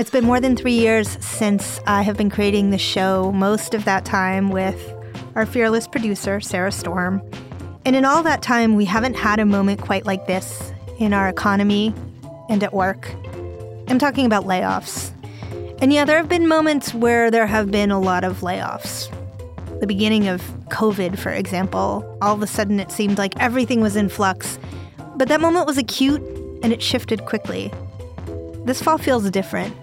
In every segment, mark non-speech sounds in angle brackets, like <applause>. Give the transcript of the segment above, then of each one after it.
It's been more than three years since I have been creating the show, most of that time with our fearless producer, Sarah Storm. And in all that time, we haven't had a moment quite like this in our economy and at work. I'm talking about layoffs. And yeah, there have been moments where there have been a lot of layoffs. The beginning of COVID, for example, all of a sudden it seemed like everything was in flux. But that moment was acute and it shifted quickly. This fall feels different.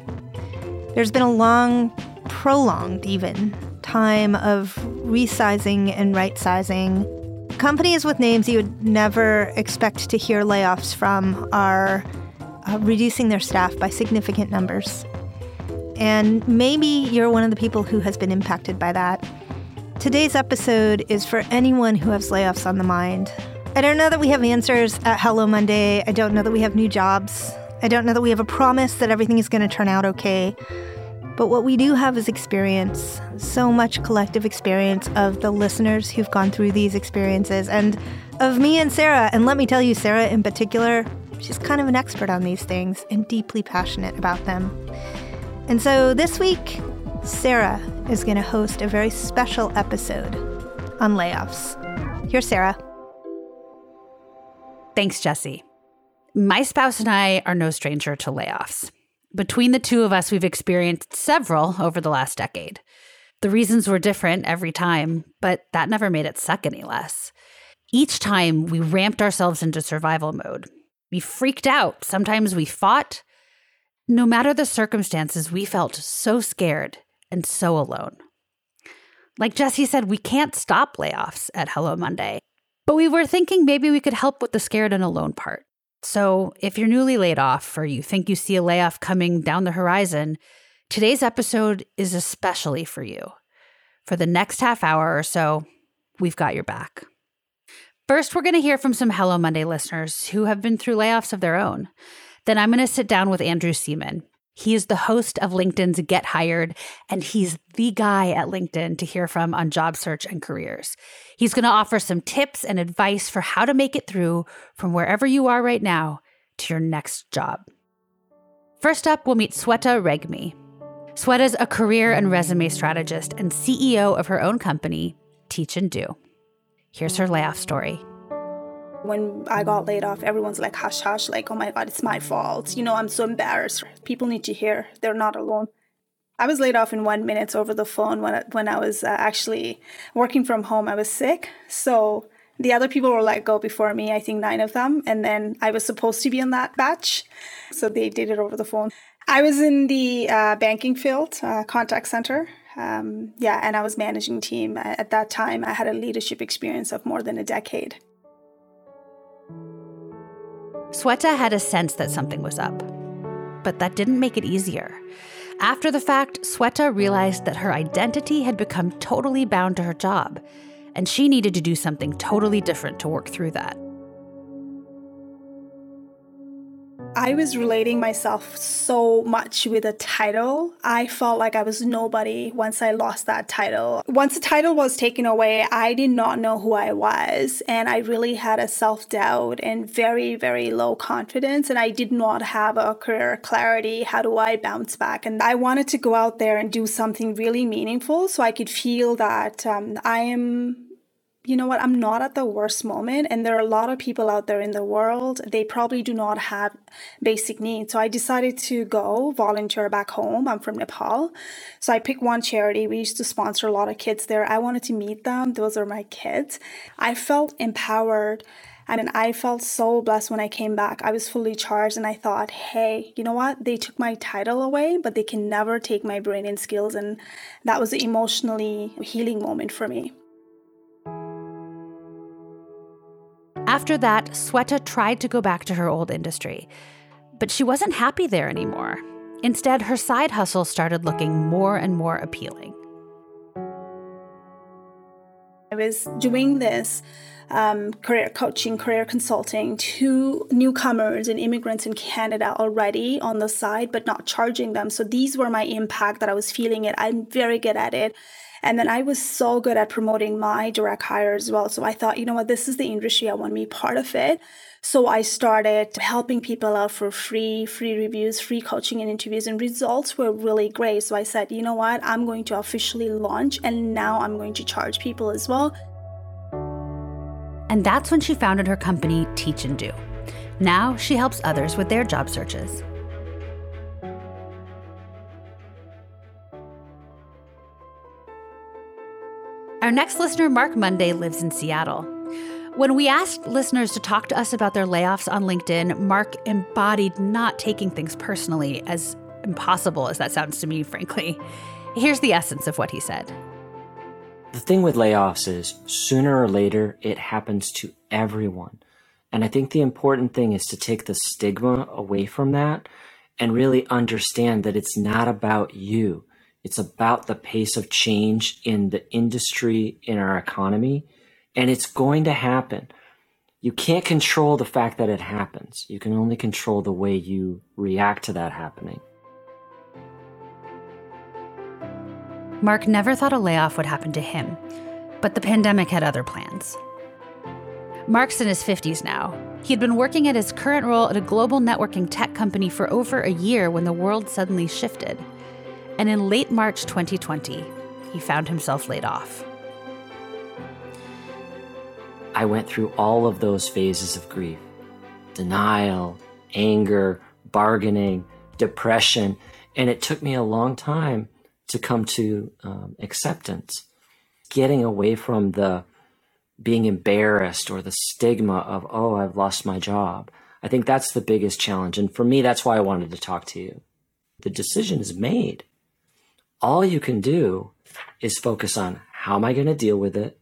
There's been a long, prolonged even, time of resizing and right sizing. Companies with names you would never expect to hear layoffs from are uh, reducing their staff by significant numbers. And maybe you're one of the people who has been impacted by that. Today's episode is for anyone who has layoffs on the mind. I don't know that we have answers at Hello Monday. I don't know that we have new jobs. I don't know that we have a promise that everything is going to turn out okay. But what we do have is experience, so much collective experience of the listeners who've gone through these experiences and of me and Sarah. And let me tell you, Sarah in particular, she's kind of an expert on these things and deeply passionate about them. And so this week, Sarah is going to host a very special episode on layoffs. Here's Sarah. Thanks, Jessi. My spouse and I are no stranger to layoffs. Between the two of us, we've experienced several over the last decade. The reasons were different every time, but that never made it suck any less. Each time, we ramped ourselves into survival mode. We freaked out. Sometimes we fought. No matter the circumstances, we felt so scared and so alone. Like Jessi said, we can't stop layoffs at Hello Monday, but we were thinking maybe we could help with the scared and alone part. So, if you're newly laid off or you think you see a layoff coming down the horizon, today's episode is especially for you. For the next half hour or so, we've got your back. First, we're going to hear from some Hello Monday listeners who have been through layoffs of their own. Then I'm going to sit down with Andrew Seaman. He is the host of LinkedIn's Get Hired, and he's the guy at LinkedIn to hear from on job search and careers. He's going to offer some tips and advice for how to make it through from wherever you are right now to your next job. First up, we'll meet Sweta Regmi. Sweta's a career and resume strategist and CEO of her own company, Teach and Do. Here's her layoff story. When I got laid off, everyone's like, hush, hush, like, oh my God, it's my fault. You know, I'm so embarrassed. People need to hear they're not alone. I was laid off in one minute over the phone when I, when I was uh, actually working from home. I was sick. So the other people were let go before me, I think nine of them. And then I was supposed to be in that batch. So they did it over the phone. I was in the uh, banking field, uh, contact center. Um, yeah, and I was managing team. At that time, I had a leadership experience of more than a decade. Sweta had a sense that something was up, but that didn't make it easier. After the fact, Sweta realized that her identity had become totally bound to her job, and she needed to do something totally different to work through that. I was relating myself so much with a title. I felt like I was nobody once I lost that title. Once the title was taken away, I did not know who I was. And I really had a self doubt and very, very low confidence. And I did not have a career clarity. How do I bounce back? And I wanted to go out there and do something really meaningful so I could feel that um, I am you know what, I'm not at the worst moment. And there are a lot of people out there in the world, they probably do not have basic needs. So I decided to go volunteer back home. I'm from Nepal. So I picked one charity. We used to sponsor a lot of kids there. I wanted to meet them. Those are my kids. I felt empowered. And I felt so blessed when I came back. I was fully charged and I thought, hey, you know what? They took my title away, but they can never take my brain and skills. And that was an emotionally healing moment for me. After that, Sweta tried to go back to her old industry. But she wasn't happy there anymore. Instead, her side hustle started looking more and more appealing. I was doing this um, career coaching, career consulting to newcomers and immigrants in Canada already on the side, but not charging them. So these were my impact that I was feeling it. I'm very good at it. And then I was so good at promoting my direct hire as well. So I thought, you know what, this is the industry. I want to be part of it. So I started helping people out for free, free reviews, free coaching and interviews, and results were really great. So I said, you know what, I'm going to officially launch and now I'm going to charge people as well. And that's when she founded her company, Teach and Do. Now she helps others with their job searches. Our next listener, Mark Monday, lives in Seattle. When we asked listeners to talk to us about their layoffs on LinkedIn, Mark embodied not taking things personally, as impossible as that sounds to me, frankly. Here's the essence of what he said. The thing with layoffs is sooner or later it happens to everyone. And I think the important thing is to take the stigma away from that and really understand that it's not about you. It's about the pace of change in the industry, in our economy, and it's going to happen. You can't control the fact that it happens. You can only control the way you react to that happening. Mark never thought a layoff would happen to him, but the pandemic had other plans. Mark's in his 50s now. He had been working at his current role at a global networking tech company for over a year when the world suddenly shifted. And in late March 2020, he found himself laid off. I went through all of those phases of grief denial, anger, bargaining, depression, and it took me a long time to come to um, acceptance, getting away from the being embarrassed or the stigma of, oh, I've lost my job. I think that's the biggest challenge. And for me, that's why I wanted to talk to you. The decision is made. All you can do is focus on how am I going to deal with it?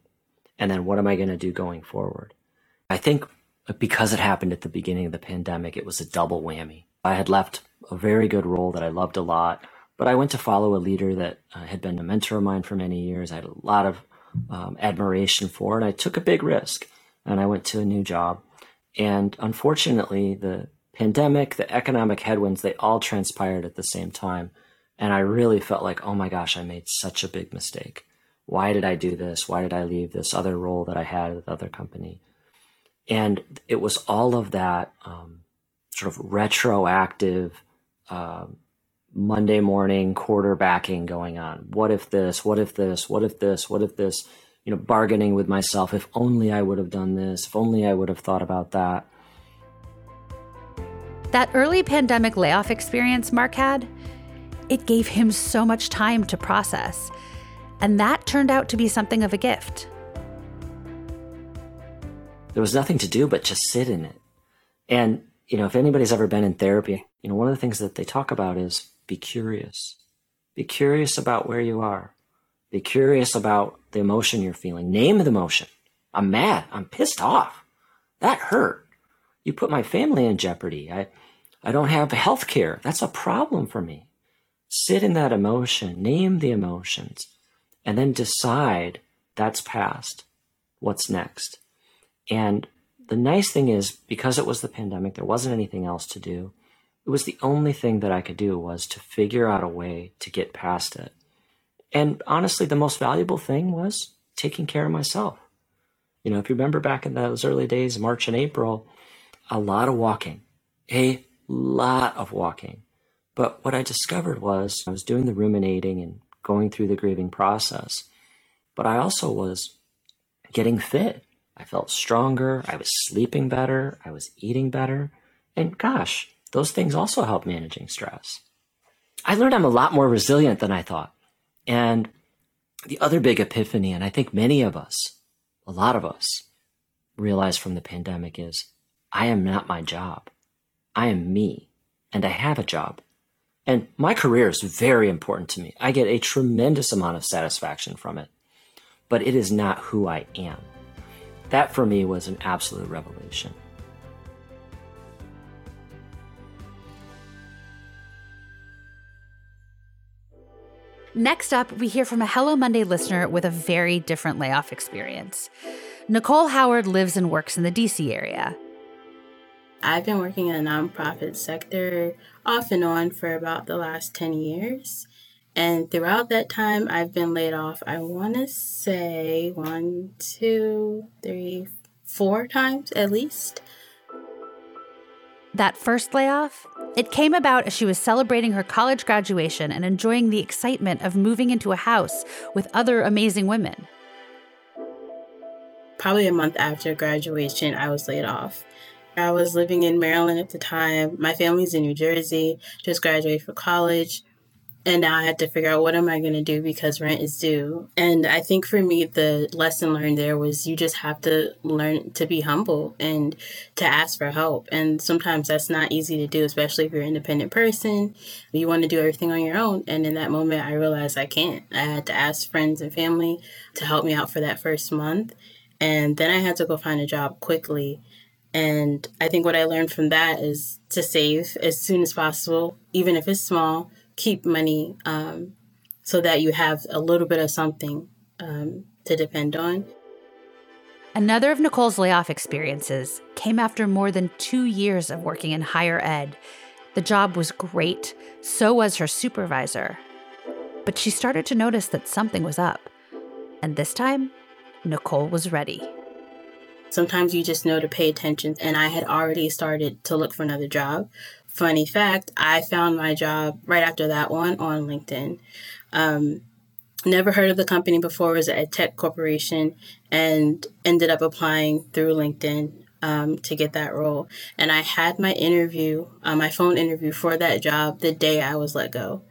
And then what am I going to do going forward? I think because it happened at the beginning of the pandemic, it was a double whammy. I had left a very good role that I loved a lot but I went to follow a leader that uh, had been a mentor of mine for many years. I had a lot of um, admiration for, and I took a big risk. And I went to a new job. And unfortunately, the pandemic, the economic headwinds, they all transpired at the same time. And I really felt like, oh my gosh, I made such a big mistake. Why did I do this? Why did I leave this other role that I had at the other company? And it was all of that um, sort of retroactive um, Monday morning quarterbacking going on. What if this? What if this? What if this? What if this? You know, bargaining with myself. If only I would have done this. If only I would have thought about that. That early pandemic layoff experience Mark had, it gave him so much time to process. And that turned out to be something of a gift. There was nothing to do but just sit in it. And, you know, if anybody's ever been in therapy, you know, one of the things that they talk about is be curious. Be curious about where you are. Be curious about the emotion you're feeling. Name the emotion. I'm mad. I'm pissed off. That hurt. You put my family in jeopardy. I, I don't have health care. That's a problem for me. Sit in that emotion, name the emotions, and then decide that's past. What's next? And the nice thing is, because it was the pandemic, there wasn't anything else to do it was the only thing that I could do was to figure out a way to get past it. And honestly, the most valuable thing was taking care of myself. You know, if you remember back in those early days, March and April, a lot of walking, a lot of walking. But what I discovered was I was doing the ruminating and going through the grieving process, but I also was getting fit. I felt stronger. I was sleeping better. I was eating better. And gosh, those things also help managing stress. I learned I'm a lot more resilient than I thought. And the other big epiphany, and I think many of us, a lot of us, realize from the pandemic is I am not my job. I am me, and I have a job. And my career is very important to me. I get a tremendous amount of satisfaction from it, but it is not who I am. That for me was an absolute revelation. Next up, we hear from a Hello Monday listener with a very different layoff experience. Nicole Howard lives and works in the DC area. I've been working in the nonprofit sector off and on for about the last 10 years. And throughout that time, I've been laid off, I want to say one, two, three, four times at least. That first layoff, it came about as she was celebrating her college graduation and enjoying the excitement of moving into a house with other amazing women. Probably a month after graduation, I was laid off. I was living in Maryland at the time. My family's in New Jersey, just graduated from college. And now I had to figure out what am I going to do because rent is due. And I think for me, the lesson learned there was you just have to learn to be humble and to ask for help. And sometimes that's not easy to do, especially if you're an independent person. You want to do everything on your own. And in that moment, I realized I can't. I had to ask friends and family to help me out for that first month. And then I had to go find a job quickly. And I think what I learned from that is to save as soon as possible, even if it's small keep money um, so that you have a little bit of something um, to depend on. Another of Nicole's layoff experiences came after more than two years of working in higher ed. The job was great, so was her supervisor. But she started to notice that something was up. And this time, Nicole was ready. Sometimes you just know to pay attention, and I had already started to look for another job. Funny fact, I found my job right after that one on LinkedIn. Um, never heard of the company before, it was a tech corporation, and ended up applying through LinkedIn um, to get that role. And I had my interview, uh, my phone interview for that job the day I was let go.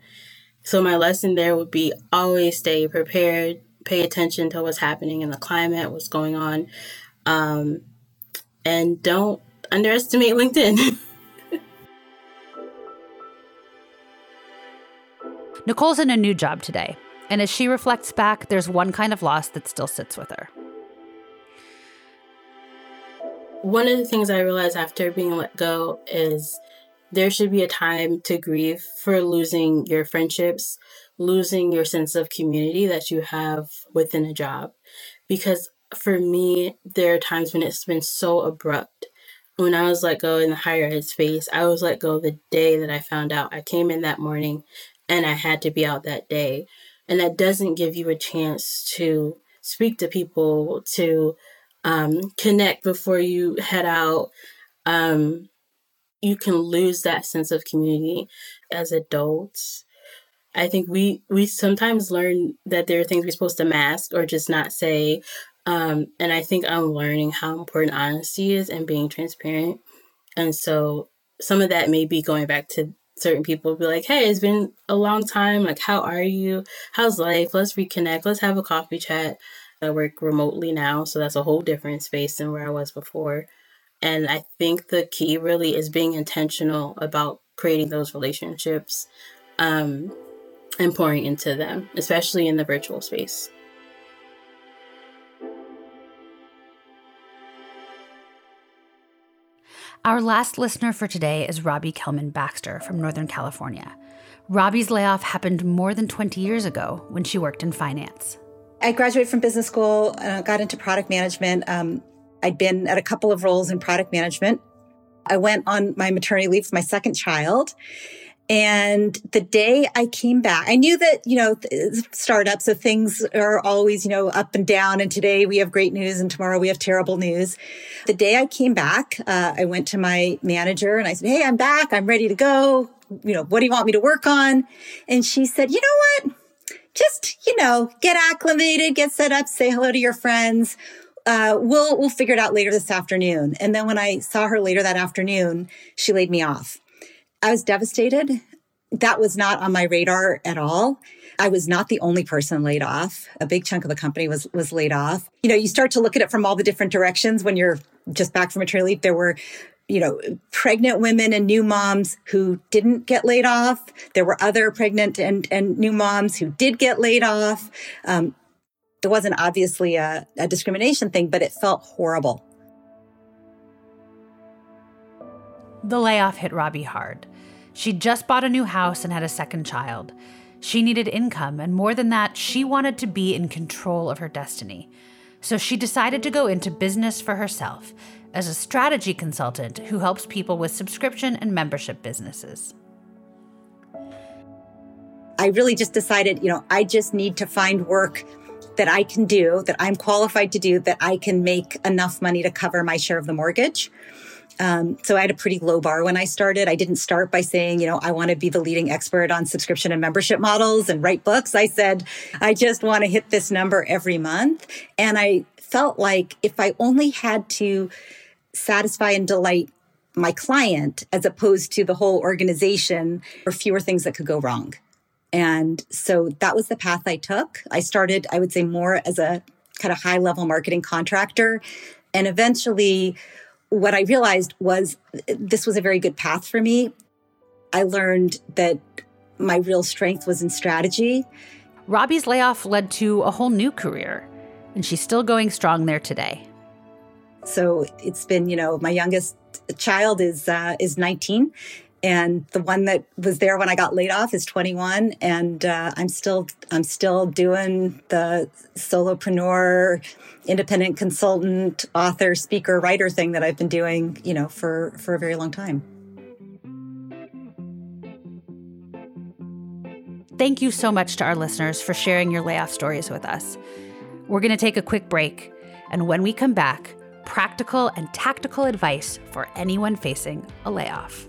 So my lesson there would be always stay prepared, pay attention to what's happening in the climate, what's going on, um, and don't underestimate LinkedIn. <laughs> Nicole's in a new job today, and as she reflects back, there's one kind of loss that still sits with her. One of the things I realized after being let go is there should be a time to grieve for losing your friendships, losing your sense of community that you have within a job. Because for me, there are times when it's been so abrupt. When I was let go in the higher ed space, I was let go the day that I found out. I came in that morning and I had to be out that day. And that doesn't give you a chance to speak to people, to um, connect before you head out. Um, you can lose that sense of community as adults. I think we we sometimes learn that there are things we're supposed to mask or just not say. Um, and I think I'm learning how important honesty is and being transparent. And so some of that may be going back to certain people be like, hey, it's been a long time. Like, how are you? How's life? Let's reconnect. Let's have a coffee chat. I work remotely now, so that's a whole different space than where I was before. And I think the key really is being intentional about creating those relationships um, and pouring into them, especially in the virtual space. Our last listener for today is Robbie Kellman Baxter from Northern California. Robbie's layoff happened more than 20 years ago when she worked in finance. I graduated from business school, uh, got into product management. Um, I'd been at a couple of roles in product management. I went on my maternity leave for my second child. And the day I came back, I knew that, you know, startups, so things are always, you know, up and down. And today we have great news and tomorrow we have terrible news. The day I came back, uh, I went to my manager and I said, Hey, I'm back. I'm ready to go. You know, what do you want me to work on? And she said, You know what? Just, you know, get acclimated, get set up, say hello to your friends. Uh, we'll, we'll figure it out later this afternoon. And then when I saw her later that afternoon, she laid me off. I was devastated. That was not on my radar at all. I was not the only person laid off. A big chunk of the company was was laid off. You know, you start to look at it from all the different directions when you're just back from maternity leave. There were you know, pregnant women and new moms who didn't get laid off. There were other pregnant and, and new moms who did get laid off. Um, it wasn't obviously a, a discrimination thing, but it felt horrible. The layoff hit Robbie hard. She'd just bought a new house and had a second child. She needed income, and more than that, she wanted to be in control of her destiny. So she decided to go into business for herself as a strategy consultant who helps people with subscription and membership businesses. I really just decided, you know, I just need to find work that I can do, that I'm qualified to do, that I can make enough money to cover my share of the mortgage. Um, so I had a pretty low bar when I started. I didn't start by saying, you know, I want to be the leading expert on subscription and membership models and write books. I said, I just want to hit this number every month. And I felt like if I only had to satisfy and delight my client as opposed to the whole organization, or fewer things that could go wrong. And so that was the path I took. I started, I would say, more as a kind of high level marketing contractor. And eventually, what I realized was this was a very good path for me. I learned that my real strength was in strategy. Robbie's layoff led to a whole new career, and she's still going strong there today. So it's been, you know, my youngest child is uh, is 19, and the one that was there when I got laid off is 21, and uh, I'm still I'm still doing the solopreneur, independent consultant, author, speaker, writer thing that I've been doing, you know, for for a very long time. Thank you so much to our listeners for sharing your layoff stories with us. We're going to take a quick break, and when we come back, practical and tactical advice for anyone facing a layoff.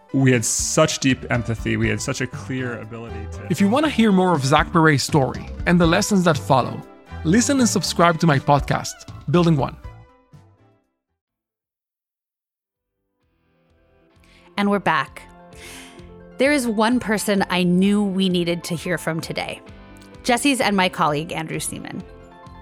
we had such deep empathy. We had such a clear ability to. If you want to hear more of Zach Perret's story and the lessons that follow, listen and subscribe to my podcast, Building One. And we're back. There is one person I knew we needed to hear from today Jessi's and my colleague, Andrew Seaman.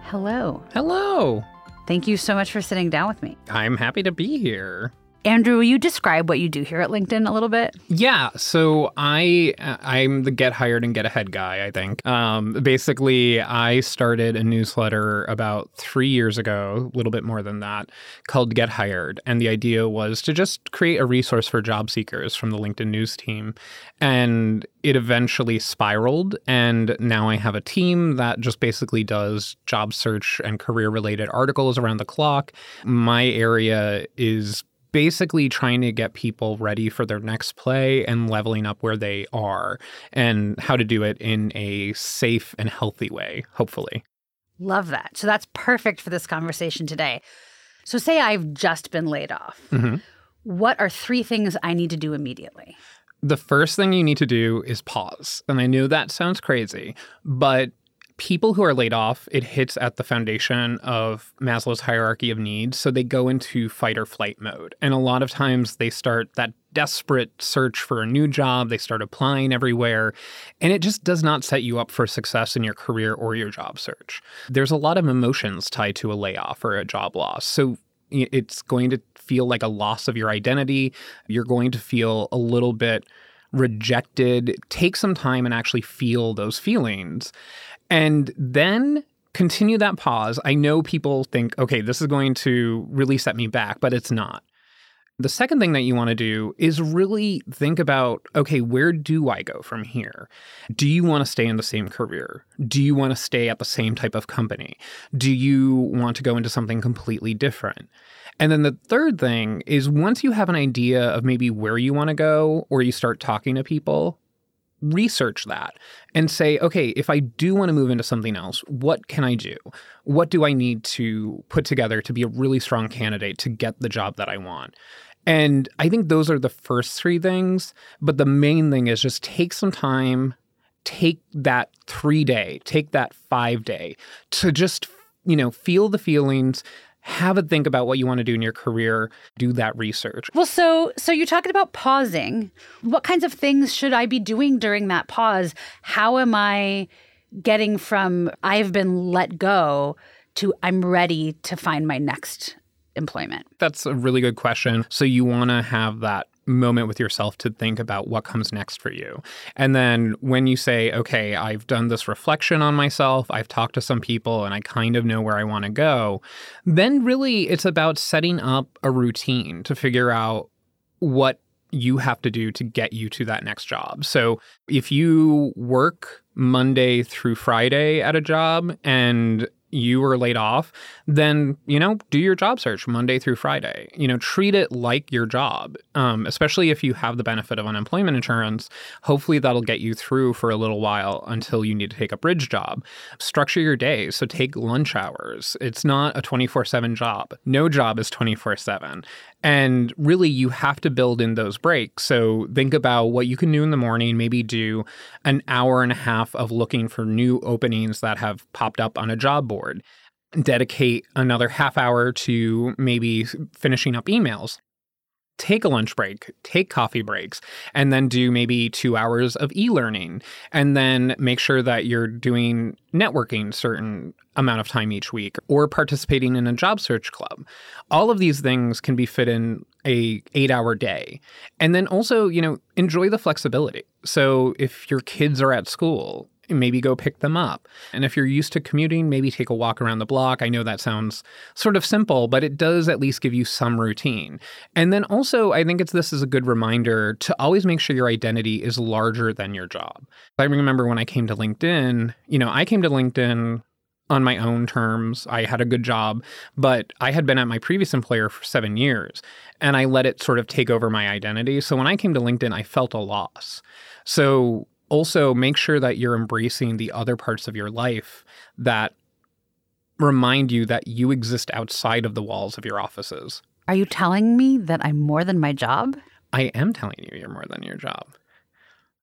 Hello. Hello. Thank you so much for sitting down with me. I'm happy to be here. Andrew, will you describe what you do here at LinkedIn a little bit? Yeah, so I I'm the get hired and get ahead guy. I think. Um, basically, I started a newsletter about three years ago, a little bit more than that, called Get Hired, and the idea was to just create a resource for job seekers from the LinkedIn news team, and it eventually spiraled, and now I have a team that just basically does job search and career related articles around the clock. My area is basically trying to get people ready for their next play and leveling up where they are and how to do it in a safe and healthy way, hopefully. Love that. So that's perfect for this conversation today. So, say I've just been laid off. Mm-hmm. What are three things I need to do immediately? The first thing you need to do is pause. And I know that sounds crazy, but people who are laid off, it hits at the foundation of Maslow's hierarchy of needs. So they go into fight or flight mode. And a lot of times they start that desperate search for a new job. They start applying everywhere. And it just does not set you up for success in your career or your job search. There's a lot of emotions tied to a layoff or a job loss. So it's going to feel like a loss of your identity. You're going to feel a little bit rejected. Take some time and actually feel those feelings. And then continue that pause. I know people think, okay, this is going to really set me back, but it's not. The second thing that you want to do is really think about okay, where do I go from here? Do you want to stay in the same career? Do you want to stay at the same type of company? Do you want to go into something completely different? And then the third thing is once you have an idea of maybe where you want to go or you start talking to people, research that and say, okay, if I do want to move into something else, what can I do? What do I need to put together to be a really strong candidate to get the job that I want? And I think those are the first three things. But the main thing is just take some time, take that three day, take that five day to just, you know, feel the feelings, have a think about what you want to do in your career do that research well so so you're talking about pausing what kinds of things should i be doing during that pause how am i getting from i've been let go to i'm ready to find my next employment that's a really good question so you want to have that moment with yourself to think about what comes next for you. And then when you say, okay, I've done this reflection on myself, I've talked to some people, and I kind of know where I want to go, then really it's about setting up a routine to figure out what you have to do to get you to that next job. So if you work Monday through Friday at a job and you were laid off, then, you know, do your job search Monday through Friday. You know, treat it like your job, um, especially if you have the benefit of unemployment insurance. Hopefully, that'll get you through for a little while until you need to take a bridge job. Structure your day. So take lunch hours. It's not a 24 7 job. No job is 24 7. And really, you have to build in those breaks. So think about what you can do in the morning, maybe do an hour and a half of looking for new openings that have popped up on a job board. Dedicate another half hour to maybe finishing up emails take a lunch break, take coffee breaks, and then do maybe two hours of e learning. And then make sure that you're doing networking a certain amount of time each week or participating in a job search club. All of these things can be fit in a 8-hour day. And then also, you know, enjoy the flexibility. So if your kids are at school maybe go pick them up. And if you're used to commuting, maybe take a walk around the block. I know that sounds sort of simple, but it does at least give you some routine. And then also, I think it's this is a good reminder to always make sure your identity is larger than your job. I remember when I came to LinkedIn, you know, I came to LinkedIn on my own terms. I had a good job, but I had been at my previous employer for seven years and I let it sort of take over my identity. So when I came to LinkedIn, I felt a loss. So also make sure that you're embracing the other parts of your life that remind you that you exist outside of the walls of your offices. Are you telling me that I'm more than my job? I am telling you you're more than your job.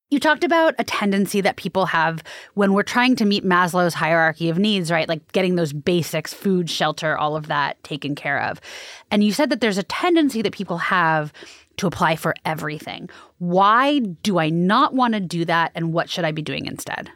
You talked about a tendency that people have when we're trying to meet Maslow's hierarchy of needs, right? Like getting those basics, food, shelter, all of that taken care of. And you said that there's a tendency that people have to apply for everything. Why do I not want to do that? And what should I be doing instead?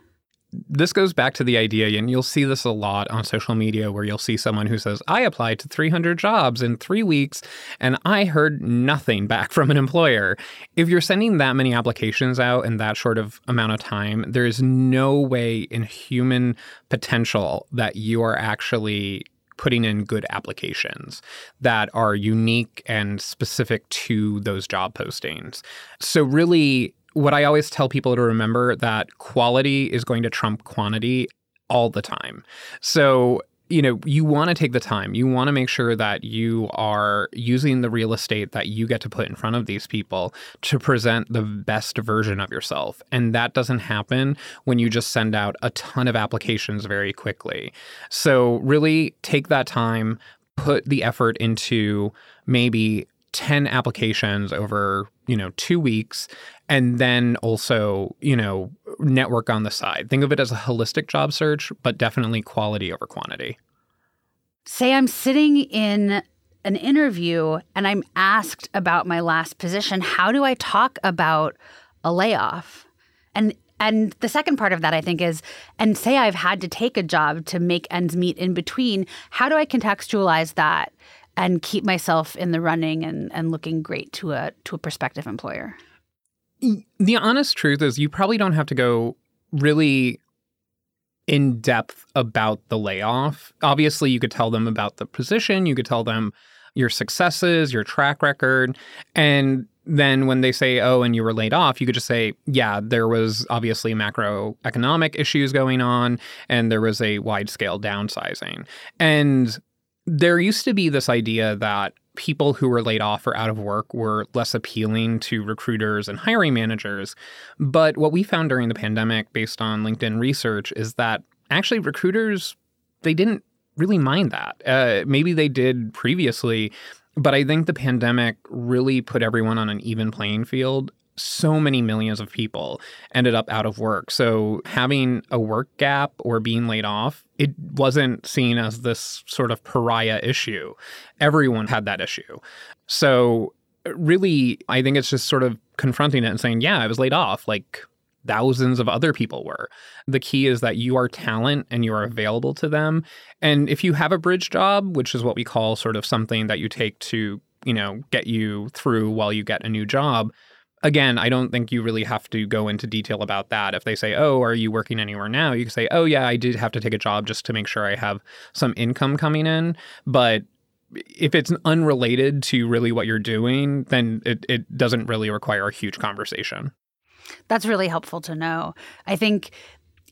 This goes back to the idea, and you'll see this a lot on social media where you'll see someone who says, I applied to 300 jobs in three weeks and I heard nothing back from an employer. If you're sending that many applications out in that short of amount of time, there is no way in human potential that you are actually putting in good applications that are unique and specific to those job postings. So, really, what I always tell people to remember that quality is going to trump quantity all the time. So, you know, you want to take the time. You want to make sure that you are using the real estate that you get to put in front of these people to present the best version of yourself. And that doesn't happen when you just send out a ton of applications very quickly. So, really take that time, put the effort into maybe 10 applications over, you know, 2 weeks and then also, you know, network on the side. Think of it as a holistic job search, but definitely quality over quantity. Say I'm sitting in an interview and I'm asked about my last position, how do I talk about a layoff? And and the second part of that I think is and say I've had to take a job to make ends meet in between, how do I contextualize that and keep myself in the running and, and looking great to a to a prospective employer? The honest truth is you probably don't have to go really in depth about the layoff. Obviously, you could tell them about the position, you could tell them your successes, your track record, and then when they say, oh, and you were laid off, you could just say, yeah, there was obviously macroeconomic issues going on and there was a wide scale downsizing. And there used to be this idea that people who were laid off or out of work were less appealing to recruiters and hiring managers. But what we found during the pandemic, based on LinkedIn research, is that actually recruiters, they didn't really mind that. Uh, maybe they did previously, but I think the pandemic really put everyone on an even playing field. So many millions of people ended up out of work. So having a work gap or being laid off, it wasn't seen as this sort of pariah issue. Everyone had that issue. So really, I think it's just sort of confronting it and saying, yeah, I was laid off. Like, thousands of other people were. The key is that you are talent and you are available to them. And if you have a bridge job, which is what we call sort of something that you take to, you know, get you through while you get a new job, again, I don't think you really have to go into detail about that. If they say, "Oh, are you working anywhere now?" you can say, "Oh, yeah, I did have to take a job just to make sure I have some income coming in." But if it's unrelated to really what you're doing, then it, it doesn't really require a huge conversation. That's really helpful to know. I think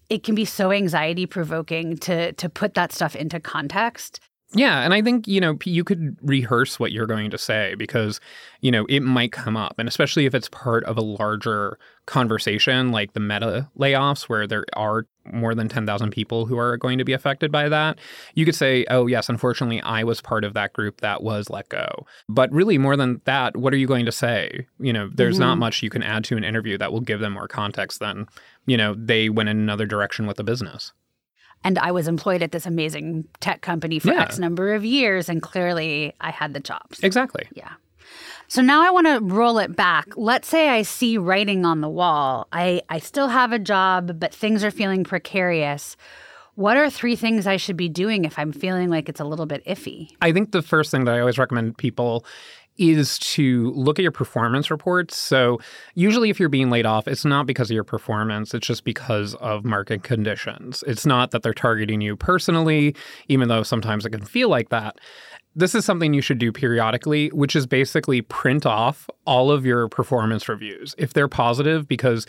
it can be so anxiety provoking to to put that stuff into context. Yeah, and I think, you know, you could rehearse what you're going to say because, you know, it might come up. And especially if it's part of a larger conversation like the meta layoffs where there are more than 10,000 people who are going to be affected by that, you could say, oh, yes, unfortunately, I was part of that group that was let go. But really, more than that, what are you going to say? You know, there's mm-hmm. not much you can add to an interview that will give them more context than, you know, they went in another direction with the business and I was employed at this amazing tech company for yeah. X number of years, and clearly I had the chops. Exactly. Yeah. So now I want to roll it back. Let's say I see writing on the wall. I, I still have a job, but things are feeling precarious. What are three things I should be doing if I'm feeling like it's a little bit iffy? I think the first thing that I always recommend people is to look at your performance reports. So, usually, if you're being laid off, it's not because of your performance, it's just because of market conditions. It's not that they're targeting you personally, even though sometimes it can feel like that. This is something you should do periodically, which is basically print off all of your performance reviews if they're positive, because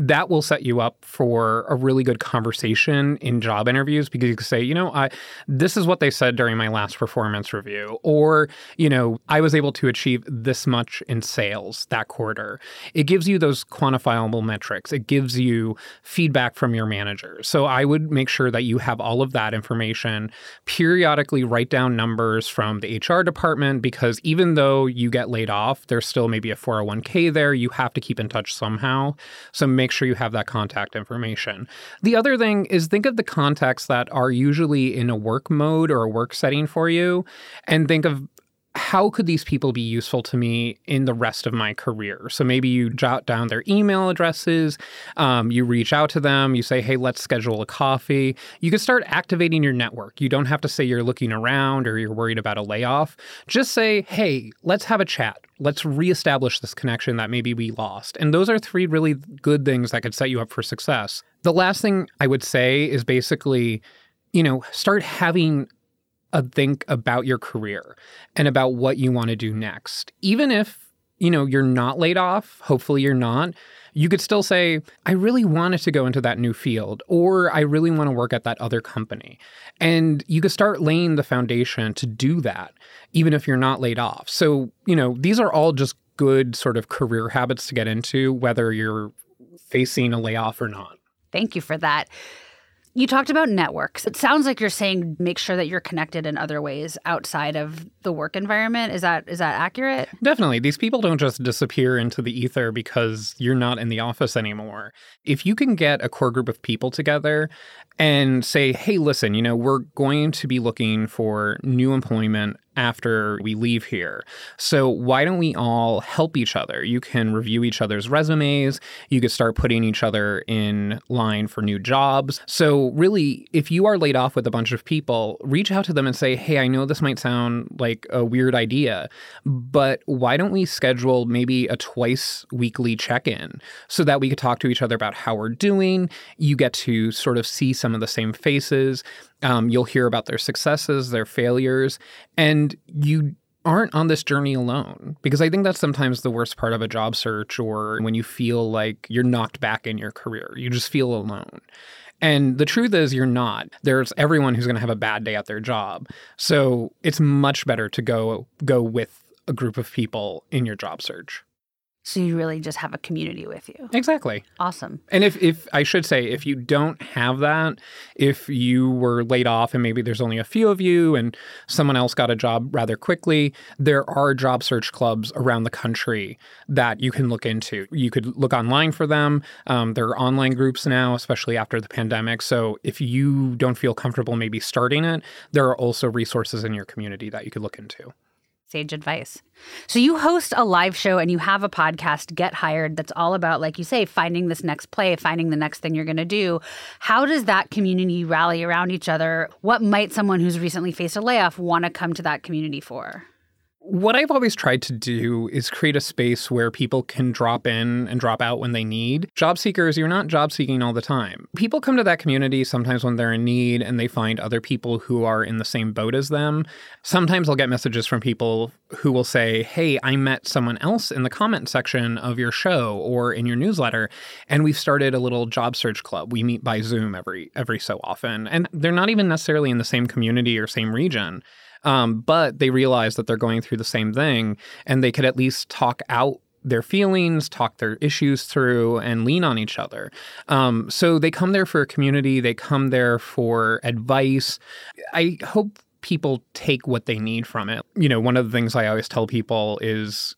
that will set you up for a really good conversation in job interviews because you can say, you know, I this is what they said during my last performance review or, you know, I was able to achieve this much in sales that quarter. It gives you those quantifiable metrics. It gives you feedback from your manager. So I would make sure that you have all of that information, periodically write down numbers from the HR department because even though you get laid off, there's still maybe a 401k there, you have to keep in touch somehow. So make sure you have that contact information. The other thing is think of the contacts that are usually in a work mode or a work setting for you and think of how could these people be useful to me in the rest of my career? So maybe you jot down their email addresses, um, you reach out to them, you say, hey, let's schedule a coffee. You can start activating your network. You don't have to say you're looking around or you're worried about a layoff. Just say, hey, let's have a chat. Let's reestablish this connection that maybe we lost. And those are three really good things that could set you up for success. The last thing I would say is basically, you know, start having think about your career and about what you want to do next. Even if, you know, you're not laid off, hopefully you're not, you could still say, I really wanted to go into that new field, or I really want to work at that other company. And you could start laying the foundation to do that, even if you're not laid off. So, you know, these are all just good sort of career habits to get into, whether you're facing a layoff or not. Thank you for that. You talked about networks. It sounds like you're saying make sure that you're connected in other ways outside of the work environment. Is that is that accurate? Definitely. These people don't just disappear into the ether because you're not in the office anymore. If you can get a core group of people together and say, "Hey, listen, you know, we're going to be looking for new employment after we leave here. So why don't we all help each other? You can review each other's resumes. You could start putting each other in line for new jobs. So really, if you are laid off with a bunch of people, reach out to them and say, hey, I know this might sound like a weird idea, but why don't we schedule maybe a twice weekly check in so that we could talk to each other about how we're doing? You get to sort of see some of the same faces. Um, you'll hear about their successes, their failures, and you aren't on this journey alone because I think that's sometimes the worst part of a job search or when you feel like you're knocked back in your career. You just feel alone. And the truth is, you're not. There's everyone who's going to have a bad day at their job. So it's much better to go go with a group of people in your job search. So you really just have a community with you. Exactly. Awesome. And if, if I should say, if you don't have that, if you were laid off and maybe there's only a few of you and someone else got a job rather quickly, there are job search clubs around the country that you can look into. You could look online for them. Um, there are online groups now, especially after the pandemic. So if you don't feel comfortable maybe starting it, there are also resources in your community that you could look into sage advice. So you host a live show and you have a podcast, Get Hired, that's all about, like you say, finding this next play, finding the next thing you're going to do. How does that community rally around each other? What might someone who's recently faced a layoff want to come to that community for? What I've always tried to do is create a space where people can drop in and drop out when they need. Job seekers, you're not job seeking all the time. People come to that community sometimes when they're in need and they find other people who are in the same boat as them. Sometimes I'll get messages from people who will say, Hey, I met someone else in the comment section of your show or in your newsletter, and we've started a little job search club. We meet by Zoom every every so often. And they're not even necessarily in the same community or same region. Um, but they realize that they're going through the same thing and they could at least talk out their feelings, talk their issues through, and lean on each other. Um, so they come there for a community, they come there for advice. I hope people take what they need from it. You know, one of the things I always tell people is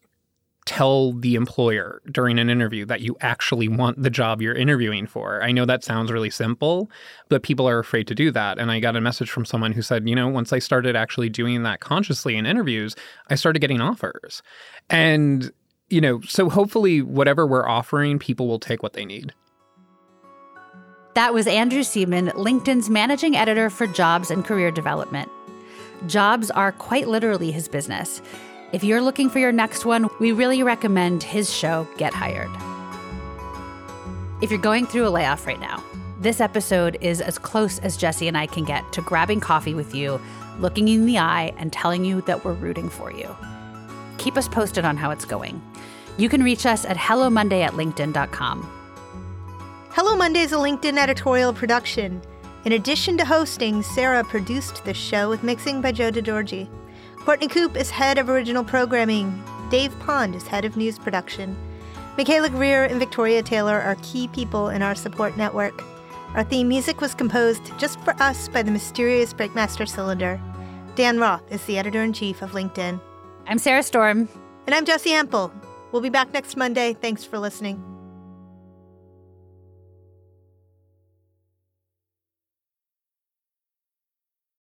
tell the employer during an interview that you actually want the job you're interviewing for. I know that sounds really simple, but people are afraid to do that. And I got a message from someone who said, you know, once I started actually doing that consciously in interviews, I started getting offers. And, you know, so hopefully whatever we're offering, people will take what they need. That was Andrew Seaman, LinkedIn's managing editor for jobs and career development. Jobs are quite literally his business. If you're looking for your next one, we really recommend his show, Get Hired. If you're going through a layoff right now, this episode is as close as Jessi and I can get to grabbing coffee with you, looking you in the eye, and telling you that we're rooting for you. Keep us posted on how it's going. You can reach us at hello monday at linkedin.com. Hello Monday is a LinkedIn editorial production. In addition to hosting, Sarah produced the show with mixing by Joe DeGiorgi. Courtney Coop is head of original programming. Dave Pond is head of news production. Michaela Greer and Victoria Taylor are key people in our support network. Our theme music was composed just for us by the mysterious Breakmaster Cylinder. Dan Roth is the editor in chief of LinkedIn. I'm Sarah Storm. And I'm Jessi Hempel. We'll be back next Monday. Thanks for listening.